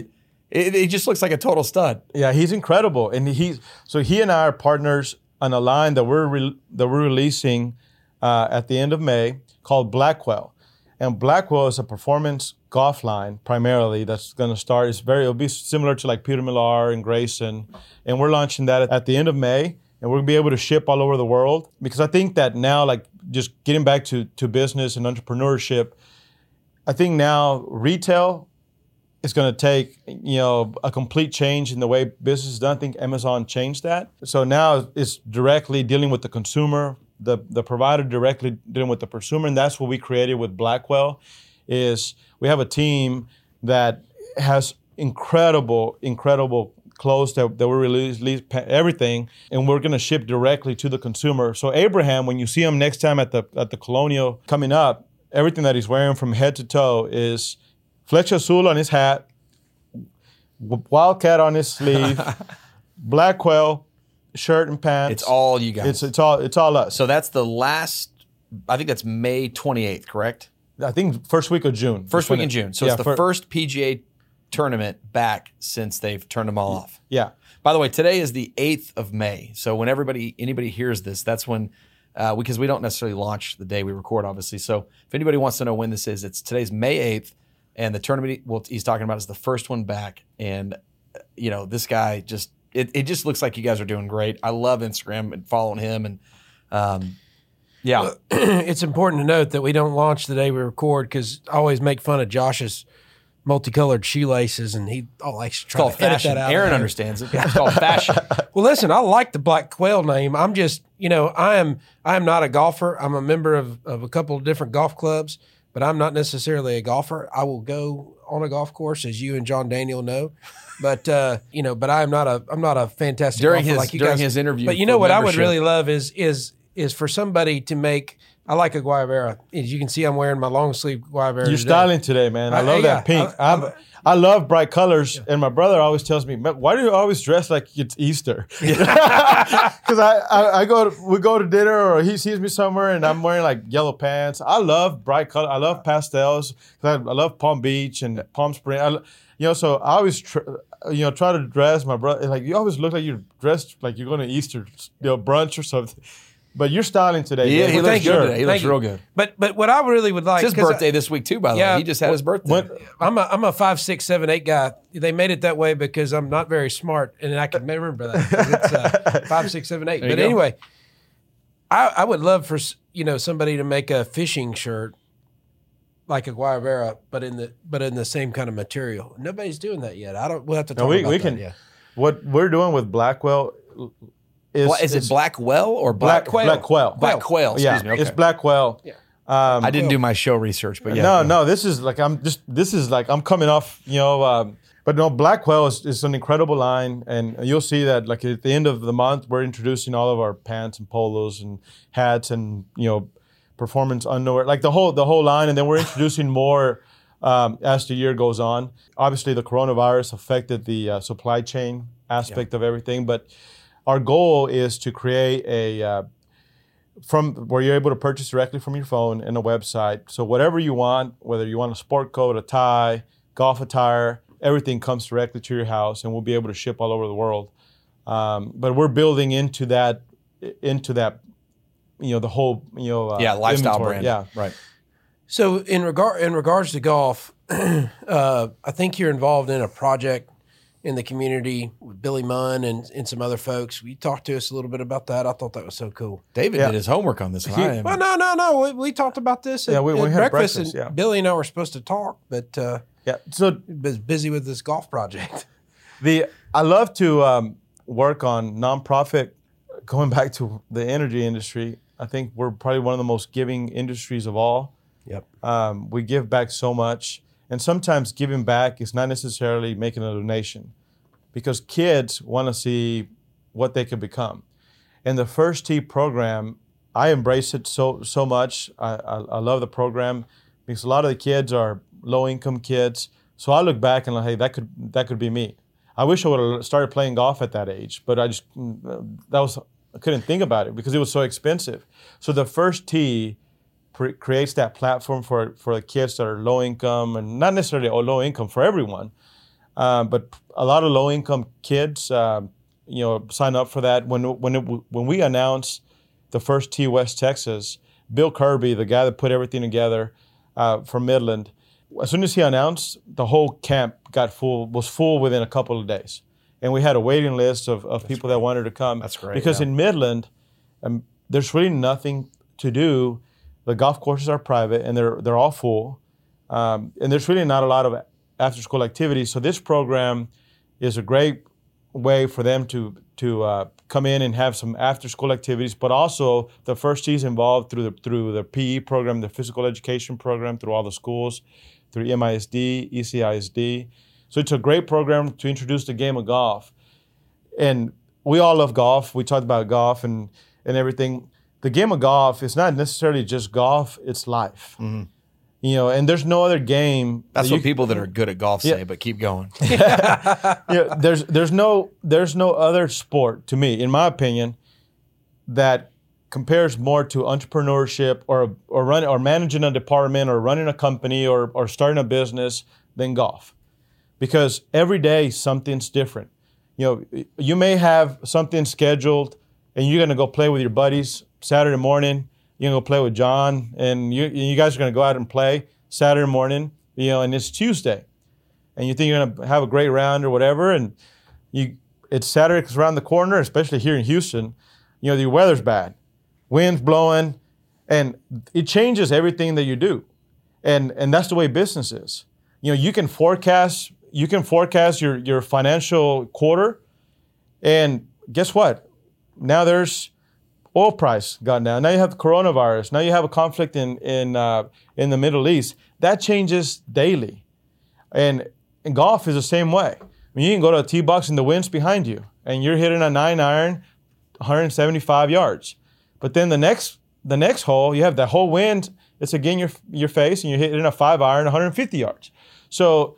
it, it just looks like a total stud. Yeah, he's incredible, and he's so he and I are partners on a line that we're re, that we're releasing uh, at the end of May called Black Quail, and Black Quail is a performance golf line primarily that's going to start. It's very it'll be similar to like Peter Millar and Greyson, and we're launching that at the end of May, and we'll be able to ship all over the world because I think that now like just getting back to to business and entrepreneurship, I think now retail it's going to take you know a complete change in the way business is done. I think Amazon changed that. So now it's directly dealing with the consumer, the the provider directly dealing with the consumer, and that's what we created with Black Quail. Is we have a team that has incredible, incredible clothes that, that we release, release everything, and we're going to ship directly to the consumer. So Abraham, when you see him next time at the at the Colonial coming up, everything that he's wearing from head to toe is Flecha Azul on his hat, Wildcat on his sleeve, <laughs> Black Quail shirt and pants. It's all you guys. It's it's all it's all us. So that's the last. I think that's May 28th, correct? I think first week of June. First week in June. So yeah, it's the fir- first PGA tournament back since they've turned them all off. Yeah, By the way, today is the 8th of May. So when everybody anybody hears this, that's when uh, because we don't necessarily launch the day we record, obviously. So if anybody wants to know when this is, it's today's May 8th, and the tournament well, he's talking about is the first one back. And uh, you know, this guy just it, it just looks like you guys are doing great. I love Instagram and following him and um, yeah. <clears throat> it's important to note that we don't launch the day we record because I always make fun of Josh's multicolored shoelaces, and he oh, likes to try to fashion. that out. Aron understands it. It's called <laughs> fashion. Well, listen, I like the Black Quail name. I'm just, you know, I am I am not a golfer. I'm a member of, of a couple of different golf clubs, but I'm not necessarily a golfer. I will go on a golf course, as you and John Daniel know. But uh, you know, but I am not a I'm not a fantastic During golfer his- like you during guys. his interview But you know what I would really love is is is for somebody to make. I like a Guayabera. As you can see, I'm wearing my long sleeve Guayabera. you're today. styling today, man. I I- love yeah, that pink. I- I, am I love bright colors, and my brother always tells me, "Why do you always dress like it's Easter?" <laughs> Because <laughs> I, I, I go to, we go to dinner, or he sees me somewhere, and I'm wearing like yellow pants. I love bright color. I love pastels. I, I love Palm Beach and Palm Spring. I, you know, so I always, tr- you know, try to dress my brother. Like you always look like you're dressed like you're going to Easter, you know, brunch or something. But you're styling today. Yeah, man. he For looks sure. good today. He looks you. real good. But but what I really would like It's his 'cause I- birthday this week too, by the Yeah. way. He just had his birthday. When, I'm a I'm a five six seven eight guy. They made it that way because I'm not very smart, and I can remember that. It's uh, <laughs> five six seven eight. There you But go. anyway, I I would love for you know somebody to make a fishing shirt like a Guayabera, but in the but in the same kind of material. Nobody's doing that yet. I don't. We'll have to No, talk we, about we that. can. Yeah. What we're doing with Black Quail is Bla- is it Blackwell or black, black quail? Black quail. Black quail. Excuse yeah, me. Okay. it's black quail. Yeah. Um, I didn't do my show research, but yeah. no, no, this is like I'm just this is like I'm coming off, you know. Um, but no, Black Quail is, is an incredible line, and you'll see that like at the end of the month, we're introducing all of our pants and polos and hats and you know performance underwear, like the whole the whole line, and then we're introducing more um, as the year goes on. Obviously, the coronavirus affected the uh, supply chain aspect of everything, but our goal is to create a uh, from where you're able to purchase directly from your phone and a website. So whatever you want, whether you want a sport coat, a tie, golf attire, everything comes directly to your house, and we'll be able to ship all over the world. Um, but we're building into that, into that, you know, the whole, you know, uh, yeah, lifestyle inventory. brand. Yeah, right. So in regard in regards to golf, <clears throat> uh, I think you're involved in a project in the community with Billy Munn and, and some other folks. We talked to us a little bit about that. I thought that was so cool. David Yeah. did his homework on this one. Well, no, no, no. We, we talked about this. At, Yeah, we- we at had breakfast, breakfast, and yeah. Billy and I were supposed to talk, but uh, yeah. So was busy with this golf project. <laughs> The I love to um, work on nonprofit. Going back to the energy industry, I think we're probably one of the most giving industries of all. Yep. Um, we give back so much, and sometimes giving back is not necessarily making a donation, because kids want to see what they can become. And the First Tee program, I embrace it so so much. I, I, I love the program because a lot of the kids are low income kids. So I look back and like, hey, that could that could be me. I wish I would have started playing golf at that age, but I just mm, that was I couldn't think about it because it was so expensive. So the First Tee pre- creates that platform for for the kids that are low income and not necessarily all low income for everyone, um, but a lot of low income kids, um, you know, sign up for that. When when it, when we announced the First Tee West Texas, Bill Kirby, the guy that put everything together uh, from Midland, as soon as he announced, the whole camp got full was full within a couple of days, and we had a waiting list of, of people that wanted to come. That's great, because yeah. in Midland, um, there's really nothing to do. The golf courses are private and they're they're all full, um, and there's really not a lot of after school activities. So this program is a great way for them to to uh, come in and have some after school activities, but also the First Tee's involved through the through the PE program, the physical education program, through all the schools, through MISD, ECISD. So it's a great program to introduce the game of golf. And we all love golf. We talked about golf and and everything. The game of golf is not necessarily just golf; it's life. Mm-hmm. You know, and there's no other game. That's that what people that are good at golf say, but keep going. <laughs> yeah, there's there's no there's no other sport to me, in my opinion, that compares more to entrepreneurship or or run or managing a department or running a company or or starting a business than golf, because every day something's different. You know, you may have something scheduled, and you're gonna go play with your buddies Saturday morning. You're gonna go play with John, and you you guys are gonna go out and play Saturday morning. You know, and it's Tuesday and you think you're gonna have a great round or whatever, and you it's Saturday 'cause around the corner, especially here in Houston, you know the weather's bad, winds blowing, and it changes everything that you do, and and that's the way business is. You know you can forecast you can forecast your your financial quarter, and guess what? Now there's oil price gone down. Now you have coronavirus. Now you have a conflict in in uh, in the Middle East. That changes daily. And, and golf is the same way. I mean, you can go to a tee box and the wind's behind you, and you're hitting a nine iron, 175 yards. But then the next the next hole, you have that whole wind. It's again your your face, and you're hitting a five iron, 150 yards. So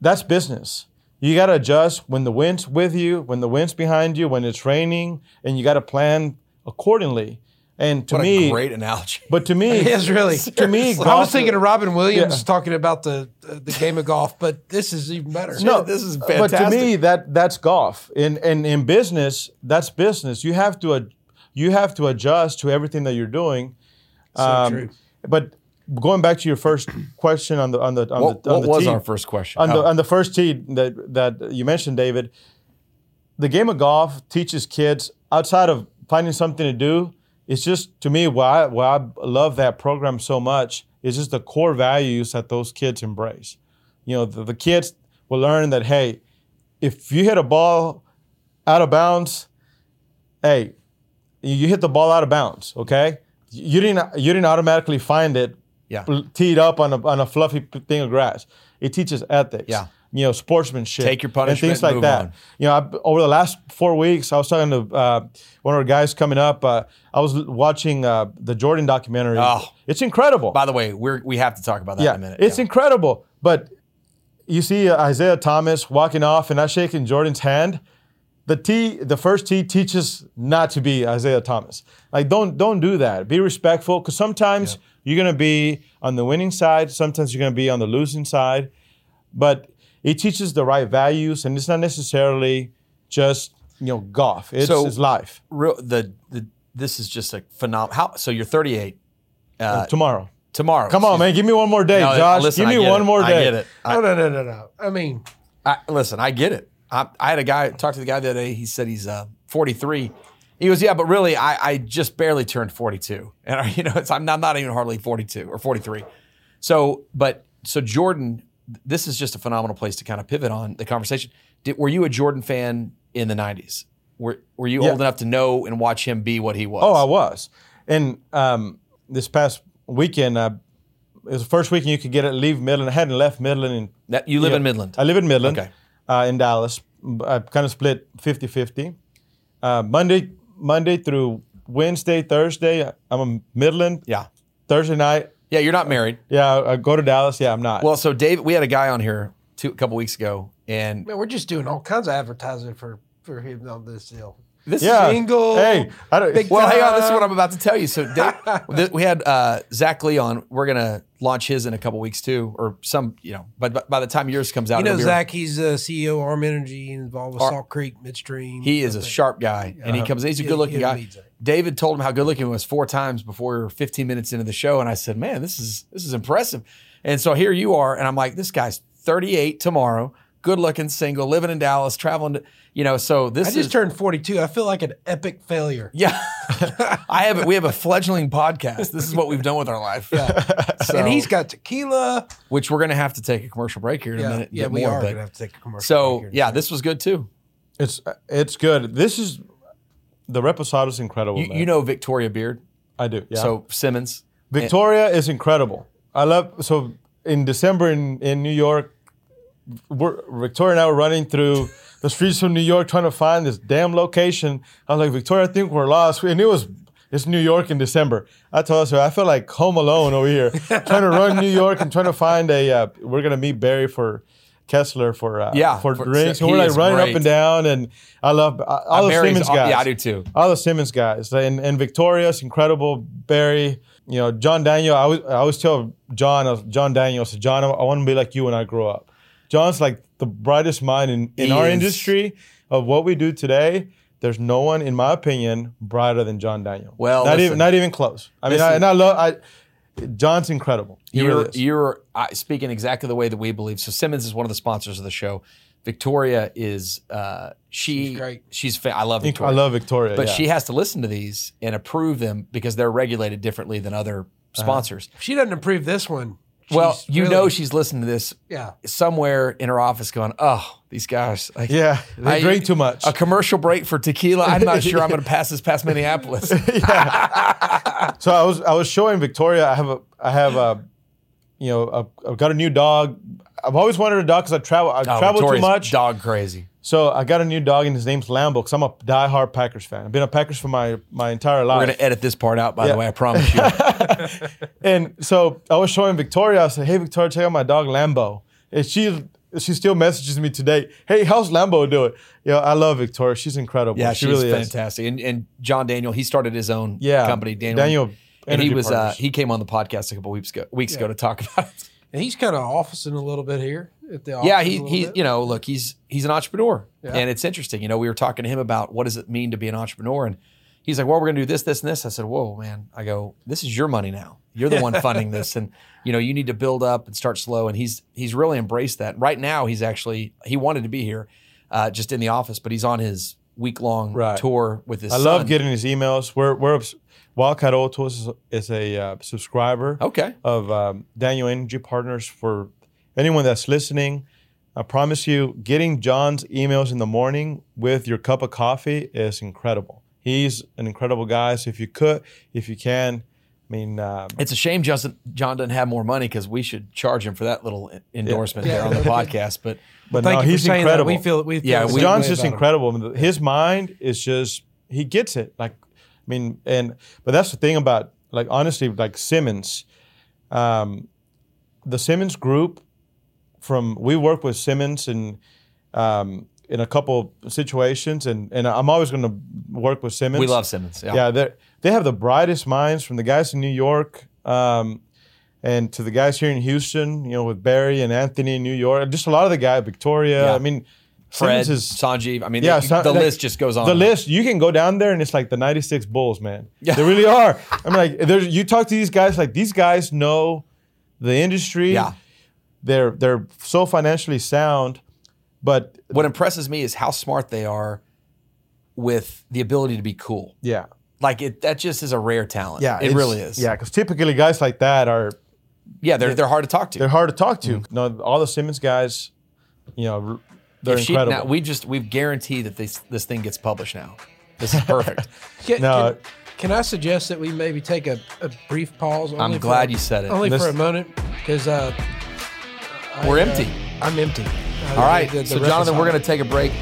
that's business. You got to adjust when the wind's with you, when the wind's behind you, when it's raining, and you got to plan accordingly. And to What me, a great analogy. but to me, <laughs> It's really <laughs> to me, <laughs> I was thinking of Robin Williams Yeah. talking about the uh, the game of golf, but this is even better. No, this is fantastic. But to me, that that's golf. In in in business, that's business. You have to ad- you have to adjust to everything that you're doing. Um, true. But going back to your first <clears throat> question on the on the on What, the on what the was tee, our first question? on the Oh. on the first tee that that you mentioned, David. The game of golf teaches kids outside of finding something to do. It's just to me why I, why I love that program so much. It's just the core values that those kids embrace. You know, the, the kids will learn that hey, if you hit a ball out of bounds, hey, you hit the ball out of bounds. Okay, you didn't you didn't automatically find it Yeah. teed up on a on a fluffy thing of grass. It teaches ethics. Yeah. You know, sportsmanship. Take your and punishment things and like move that. on. You know, I, over the last four weeks, I was talking to uh, one of our guys coming up. Uh, I was watching uh, the Jordan documentary. Oh. It's incredible. By the way, we're we have to talk about that yeah, in a minute. it's Yeah. incredible. But you see uh, Isiah Thomas walking off and not shaking Jordan's hand. The T, the First Tee teaches not to be Isiah Thomas. Like don't don't do that. Be respectful because sometimes you're gonna be on the winning side. Sometimes you're gonna be on the losing side. But it teaches the right values, and it's not necessarily just you know golf. It's, So- it's life. Real, the the this is just a phenomenal. How so? You're 38 uh, Tomorrow, tomorrow. come on, man, give me one more day, No, Josh. listen, give me one it. more day. I get it. I, No, no, no, no, no. I mean, I, listen, I get it. I, I had a guy talk to the guy the other day. He said he's uh, 43. He goes, yeah, but really, I, I just barely turned 42, and I, <laughs> you know, it's, I'm not, not even hardly 42 or 43. So, but so Jordan, this is just a phenomenal place to kind of pivot on the conversation. Did, were you a Jordan fan in the 90s? Were Were you Yeah. old enough to know and watch him be what he was? Oh, I was. And um, this past weekend, uh, it was the first weekend you could get it, leave Midland. I hadn't left Midland. In, That- you live yeah, in Midland. I live in Midland, Okay. uh, in Dallas. I kind of split 50 50. Uh, Monday, Monday through Wednesday, Thursday, I'm in Midland. yeah, Thursday night, yeah. You're not married. yeah, I I go to Dallas. Yeah, I'm not. Well, so Dave, we had a guy on here two, a couple weeks ago, and man, we're just doing all kinds of advertising for for him on this deal. this yeah. single, Hey, I don't, big Well, hang on. This is what I'm about to tell you. So, Dave, <laughs> th- we had uh, Zach Leon. We're gonna launch his in a couple weeks too, or some, you know. But, but by the time yours comes out, You know, Zach, he's uh, CEO of Arm Energy, involved with Ar- Salt Creek Midstream. he is a sharp guy, and he comes. He's a good looking guy. David told him how good looking he was four times before we were 15 minutes into the show, and I said, "Man, this is this is impressive." And so here you are, and I'm like, "This guy's 38 tomorrow, good looking, single, living in Dallas, traveling to, you know." So this I just is turned 42. I feel like an epic failure. yeah. <laughs> I have we have a fledgling podcast. This is what we've done with our life. <laughs> So- and he's got tequila. which we're going to have to take a commercial break here in a minute. yeah, we more, are but- going to have to take a commercial. So break here in a yeah, this was good too. it's uh, it's good. This is the Reposado is incredible. You, you know Victoria Beard, I do. Yeah. so Simmons. Victoria is incredible. I love so in December in, in New York, we're, Victoria and I were running through the streets of New York trying to find this damn location. I was like, Victoria, I think we're lost. And it was it's New York in December. I told her I felt like home alone over here, <laughs> trying to run New York and trying to find a. Uh, we're gonna meet Barry for Kessler for uh, Yeah, for, for- drinks. And we're like running great. up and down, and I love uh, all the Barry's Simmons guys. yeah, I do too. All the Simmons guys and, and Victoria's incredible. Barry, you know, John Daniel. I always, I always tell John, John Daniel, I said, John, I, want to be like you when I grow up. John's like the brightest mind in, in He our is. industry of what we do today. There's no one, in my opinion, brighter than John Daniel. Well, not listen. even not even close. I mean, Listen. I, and I love. I, John's incredible. He You're really is. you're uh, speaking exactly the way that we believe. So Simmons is one of the sponsors of the show. Victoria is uh, she She's great. She's fa- I love Victoria. I love Victoria. but yeah. she has to listen to these and approve them because they're regulated differently than other Uh-huh. sponsors. If she doesn't approve this one. Well, you really- know she's listening to this Yeah. somewhere in her office going, "Oh, these guys." Like, yeah, they I- drink too much. A commercial break for tequila. I'm not sure I'm going <laughs> to pass this past Minneapolis. <laughs> So I was I was showing Victoria. I have a I have a you know a, I've got a new dog. I've always wanted a dog because I travel I Oh, travel too much. Dog crazy. So I got a new dog and his name's Lambeau because I'm a diehard Packers fan. I've been a Packers for my my entire life. We're going to edit this part out, by Yeah. the way. I promise you. <laughs> And so I was showing Victoria. I said, "Hey, Victoria, check out my dog Lambeau." And she she still messages me today. Hey, how's Lambeau doing? You know, I love Victoria. She's incredible. Yeah, she she's really is. fantastic. And, and John Daniel, he started his own Yeah, company, Daniel. Daniel and he was uh, he came on the podcast a couple weeks ago weeks ago to talk about it. And he's kind of officing a little bit here at the office. Yeah, he little he you know, look, he's he's an entrepreneur. Yeah. And it's interesting. You know, we were talking to him about what does it mean to be an entrepreneur and he's like, "Well, we're going to do this this and this." I said, "Whoa, man." I go, "This is your money now. You're the one <laughs> funding this and you know, you need to build up and start slow." And he's he's really embraced that. Right now, he's actually he wanted to be here uh, just in the office, but he's on his week long Right. tour with his I son. love getting his emails. We're we're Wildcat Oil is, is a uh, subscriber Okay. of um, Daniel Energy Partners. For anyone that's listening, I promise you, getting John's emails in the morning with your cup of coffee is incredible. He's an incredible guy. So if you could, if you can, I mean, um, It's a shame Justin John doesn't have more money because we should charge him for that little endorsement there on the <laughs> podcast. But but Thank no, you he's for saying incredible. that. We feel we feel Yeah, we- John's just about him. incredible. His mind is just he gets it. Like, I mean, and but that's the thing about like honestly, like Simmons, um, the Simmons group. From we work with Simmons and um, in a couple situations, and and I'm always going to work with Simmons. we love Simmons. Yeah. Yeah, they they have the brightest minds from the guys in New York, um, and to the guys here in Houston. You know, with Barry and Anthony in New York, just a lot of the guy Victoria. Yeah. I mean, Fred, is Sanjeev. I mean, yeah, the, the like, list just goes on. The list, you can go down there and it's like the '96 Bulls, man. Yeah. They really are. I'm like, there's you talk to these guys, like these guys know the industry. Yeah. they're they're so financially sound, but What impresses me is how smart they are with the ability to be cool. yeah, Like it, that just is a rare talent. yeah, it really is. Yeah, because typically guys like that are yeah. They're they're hard to talk to. they're hard to talk to. Mm-hmm. No, all the Simmons guys, you know, they're she- incredible. now, we just we've guaranteed that this this thing gets published now. This is perfect. <laughs> Can, No. can, can I suggest that we maybe take a, a brief pause? Only I'm for- glad you said it. Only This- for a moment, because uh, We're uh, empty. I'm empty. Uh, All right. the- the so Jonathan, we're going to take a break,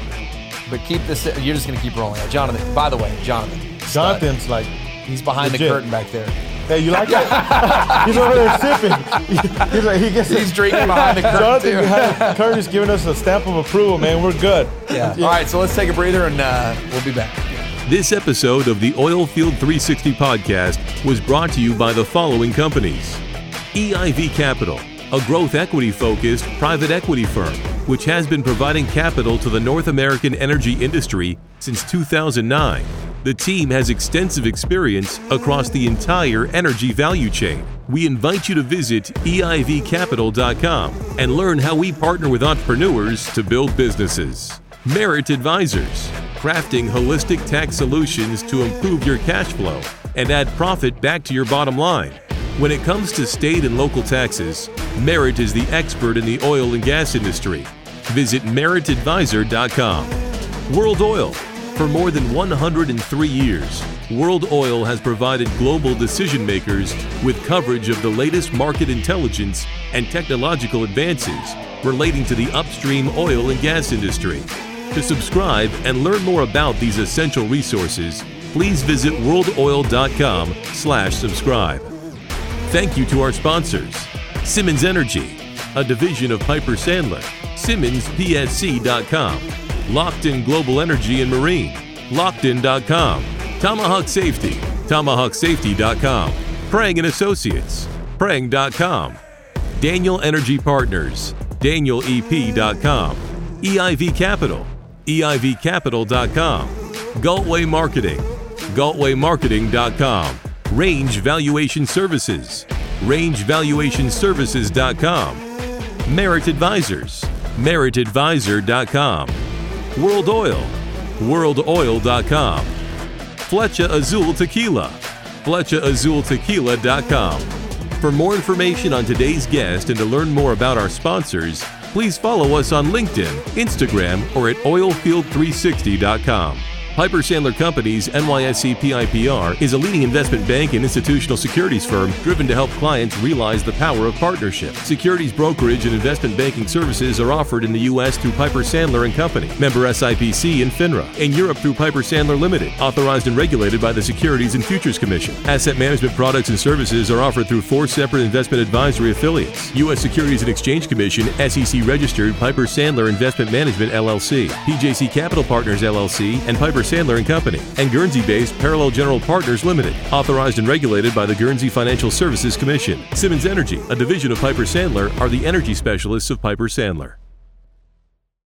but keep this. You're just going to keep rolling. Jonathan. By the way, Jonathan. stud. Jonathan's like, He's behind the curtain back there. Hey, you like that? <laughs> He's over there sipping. He's like, he gets He's drinking behind the curtain Jonathan too. behind Kurt is giving us a stamp of approval, man. We're good. Yeah. All right. So let's take a breather and uh, we'll be back. This episode of the Oilfield 360 podcast was brought to you by the following companies EIV Capital, a growth equity focused private equity firm, which has been providing capital to the North American energy industry since 2009. The team has extensive experience across the entire energy value chain. We invite you to visit EIVcapital.com and learn how we partner with entrepreneurs to build businesses. Merit Advisors, crafting holistic tax solutions to improve your cash flow and add profit back to your bottom line. When it comes to state and local taxes, Merit is the expert in the oil and gas industry. Visit meritadvisor.com. World Oil. For more than 103 years, World Oil has provided global decision makers with coverage of the latest market intelligence and technological advances relating to the upstream oil and gas industry. To subscribe and learn more about these essential resources, please visit worldoil.com/subscribe. Thank you to our sponsors Simmons Energy, a division of Piper Sandler, SimmonsPSC.com, Lockton Global Energy and Marine, Lockton.com, Tomahawk Safety, TomahawkSafety.com, Prang and Associates, Prang.com, Daniel Energy Partners, DanielEP.com, EIV Capital, EIVCapital.com, Galtway Marketing, GaltwayMarketing.com, Range Valuation Services, RangeValuationServices.com, Merit Advisors, MEritAdvisor.com, World Oil, WorldOil.com, Flecha Azul Tequila, FlechaAzulTequila.com. For more information on today's guest and to learn more about our sponsors, please follow us on LinkedIn, Instagram, or at oilfield360.com. Piper Sandler Companies NYSE PIPR is a leading investment bank and institutional securities firm driven to help clients realize the power of partnership. Securities brokerage and investment banking services are offered in the U.S. through Piper Sandler and Company, member SIPC and FINRA. In Europe through Piper Sandler Limited, authorized and regulated by the Securities and Futures Commission. Asset management products and services are offered through four separate investment advisory affiliates: U.S. Securities and Exchange Commission, SEC registered Piper Sandler Investment Management LLC, PJC Capital Partners LLC, and Piper Sandler and Company, and Guernsey-based Parallel General Partners Limited, authorized and regulated by the Guernsey Financial Services Commission. Simmons Energy, a division of Piper Sandler, are the energy specialists of Piper Sandler.